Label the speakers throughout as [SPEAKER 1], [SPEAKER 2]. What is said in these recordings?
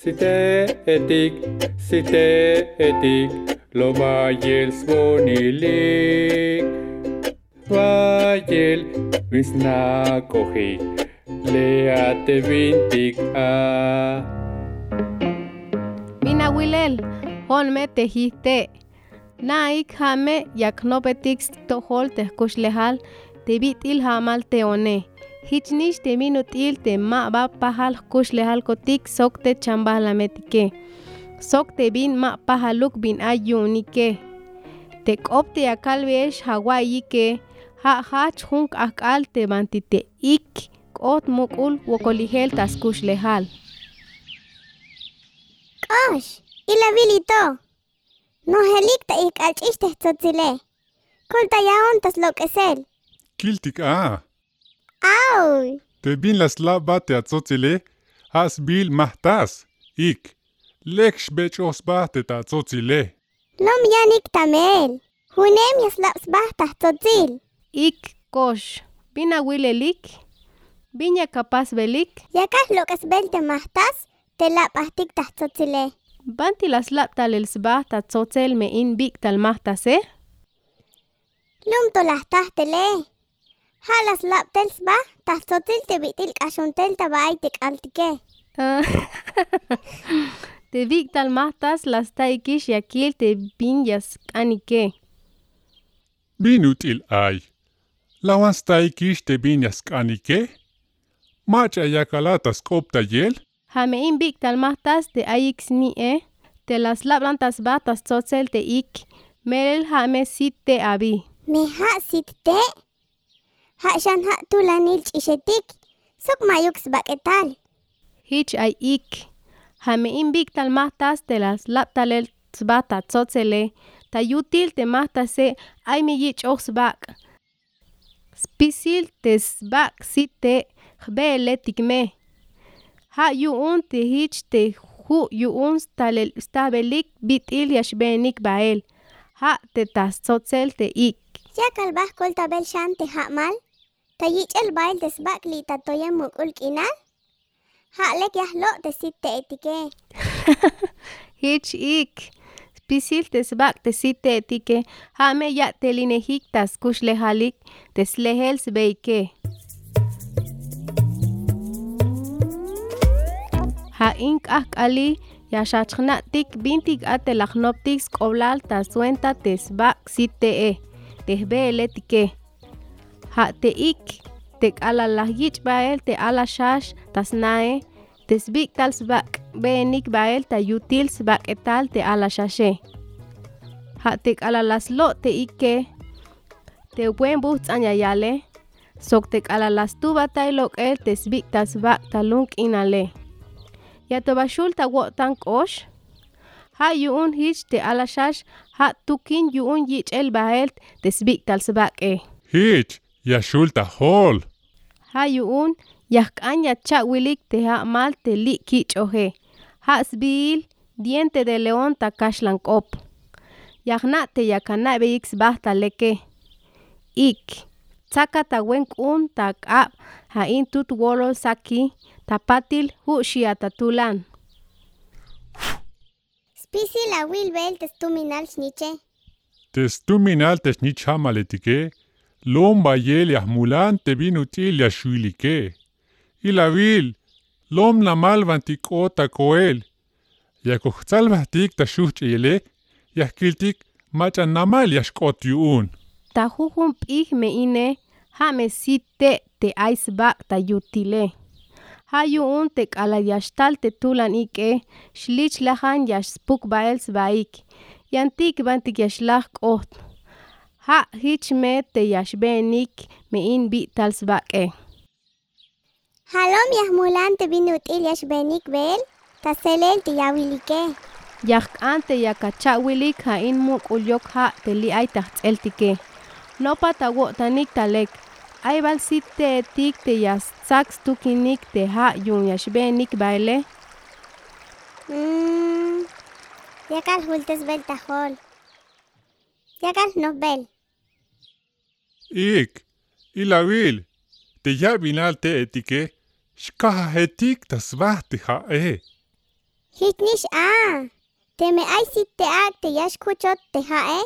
[SPEAKER 1] Site etik, site etik, lo vayel svonilik. Vayel visna kohik, leate vintik a.
[SPEAKER 2] Mina wilel, honme tejiste. Naik hame yaknopetik tohol tehkushlehal, tebit il hamal teone. Hichnish te minutil te ma ba pahal kushlehal kotik sok te chambalametike. Sok te bin ma pahaluk bin ayunike. Te kopte akalvesh hawaii ha hach hunk akal te bantite ik kot mukul wokolihel tas kushlehal.
[SPEAKER 3] Osh, ila vilito. No helikta ik alchiste tzotzile. Kolta ya ontas lo que sel.
[SPEAKER 4] Kiltik a.
[SPEAKER 3] Au!
[SPEAKER 4] Te bin la slaba te atzotzile, has bil mahtaz, ik. Leksh bech osba te ta atzotzile.
[SPEAKER 3] Lom yanik tamel. Hunem yaslabs bahtas atzotzil.
[SPEAKER 2] Ik kosh. Bina wilelik. ya kapaz belik.
[SPEAKER 3] Yakas lokas bel te mahtaz, te lapahtik tatzotzile.
[SPEAKER 2] Banti las tal el sbah atzotzel me in bik tal mahtaz,
[SPEAKER 3] eh? Lom to las tahtele. Lom to tolas tahtele. Ba, tas tzotzil te bitil kashuntel tabaitik altike.
[SPEAKER 2] Ah. te bik tal mahtas las taikish yakil te binyas anike.
[SPEAKER 4] Binutil ay. Lawan staikish te binyas kanike. Macha yakalatas kopta yel.
[SPEAKER 2] Hame in bik tal mahtas te ayix ni e. Te las laplantas batas tzotel te ik. Merel hame sit te abi.
[SPEAKER 3] Me ha sit te. عشان هقتولا نيلج إشديك سوق ما يكس باكتال
[SPEAKER 2] هيج أي إيك همئين بيك تلمحتاس تلاس لابتالل تباتا يوتيل تيوتيل تمحتاسي أي ميجيج أوخس باك سبيسيل تسباك سيتي خبالة تكمه ها يؤون تهيج تهو يؤون ستالل استابليك بيتيل يشبينيك بعيل ها تتاس تتاسوتسل تيك يا كلبه كل تابل شان تهأمل yashbenik bael. Ha te tas tzotzel te ik.
[SPEAKER 3] Ya kalbas kolta bel shan te ha mal. Ta yich el bail te sbak li ta toya mukul kinal. Ha lek yah lo te sit te etike.
[SPEAKER 2] Hich ik. Spisil te sbak te sit te etike. Ha me ya te linehik tas kush lehalik te slehels beike. Ha ink akali ya shachnatik bintik ate lachnoptik skoblal ta suenta te sbak sit te. Te beletike. Ha te ik. Te ala lahich bael te ala shash tas nae. Te sbik tal sbak benik bael ta yutil sbak etal te ala shashe. Ha te ala las lo te ike. Te buen bus anyayale. Sok te ala las tuba tai lok el te sbik ta sbak talunk inale. Ya to bashul ta wotan kosh. Ha yuun hich te ala shash ha tukin yuun yich el bael te sbik tal sbak e.
[SPEAKER 4] Hich. yashulta hol.
[SPEAKER 2] Hayun, yakan ya chawilik te kichoje. Hasbil, diente de león ta kashlan yakana beix bahta. Ik, tsakata wenk un tak ab tut wolo saki tapatil huxiata tulan.
[SPEAKER 3] Spisi la
[SPEAKER 4] wilbel testuminal snitche. Testuminal testnich hamaletike. lom yelias mulante vinu tilia shuilike. Ilavil, lom namal vantikota koel. Yakuhtzalbahtik ta shuchile, yaskiltik machan namal yaskot yuun.
[SPEAKER 2] Tahujun pihme ine, jame site te aisbak ta yutile. Hayuun tek ala yashtal te tulan ike, shlich lahan yashpuk baels baik. Yantik bantik yashlak oht. ha' hich me te yashbenik me'in bi tals ba'ke.
[SPEAKER 3] Halom yahmulan te binut il yashbenik bel, ta selel te yawilike.
[SPEAKER 2] Yahk'an te yakacha wilik ha'in muk ulyok ha' te li ay tahts el tike. Nopa ta talek, ayb'al sit te etik te yas tzaks tukinik te ha' yun yashbenik ba'ele.
[SPEAKER 3] Mmm, yakal hultes bel tahol. Mmm. ya Jagal Nobel.
[SPEAKER 4] Ik, i la vil, te jabinal te etike, vahti ha e.
[SPEAKER 3] Hitnish a, te me aisit te a te yashkuchot te ha e,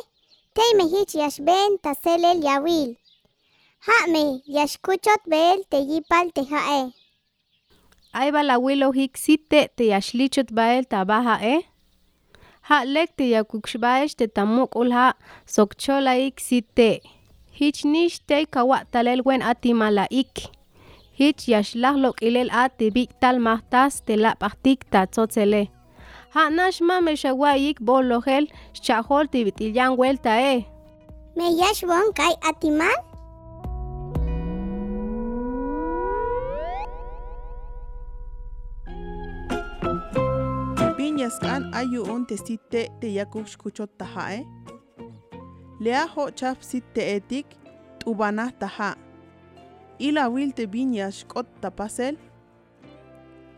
[SPEAKER 3] te me hich yashben ya vil. Ha me yashkuchot bel te yipal te ha
[SPEAKER 2] e. Aiba la wilo hik sitte te yashlichot bael ta baha e. Ja'lek tiyakuxbach tetamok'ol ja' sokcholaik sitej, ich nixtej kawa'talel wen atimala'ik, ich yaxlaj lok'ilel a' tib'iktal majtas tela'pajtik tatzotzelej, ja'nax man mexawa'ik b'olojel xcha'jol tib'it'illan welta e.
[SPEAKER 3] meyach wan kay atimal atiman?
[SPEAKER 5] Piñas kan ayu un te sitte te yakuk shkuchot tahae. Lea ho chaf sitte etik tubana taha. Ila wil te viñas shkot tapasel.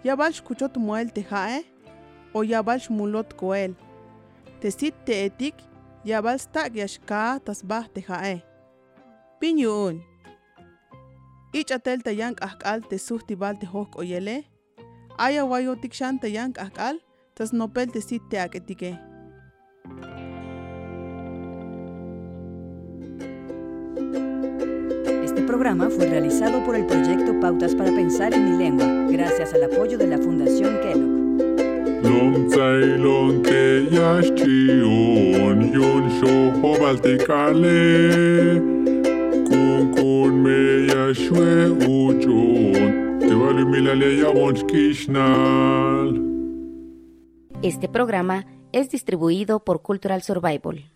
[SPEAKER 5] Yabal shkuchot te hae. O yabal shmulot koel. Te sitte etik yabal stak yashka tasbah te hae. Piñu un. Ich atel te yank ahkal te suhti bal te hok oyele. Aya wayo tikshan te yank ahkal. Tas nopel te sitte aketike.
[SPEAKER 6] Este programa fue realizado por el proyecto Pautas para Pensar en mi Lengua, gracias al apoyo de la Fundación Kellogg.
[SPEAKER 4] Lom tsai lom te yash chiun yun sho hobalte kale kun kun me yashwe uchun te vale milale yabons kishnal
[SPEAKER 7] Este programa es distribuido por Cultural Survival.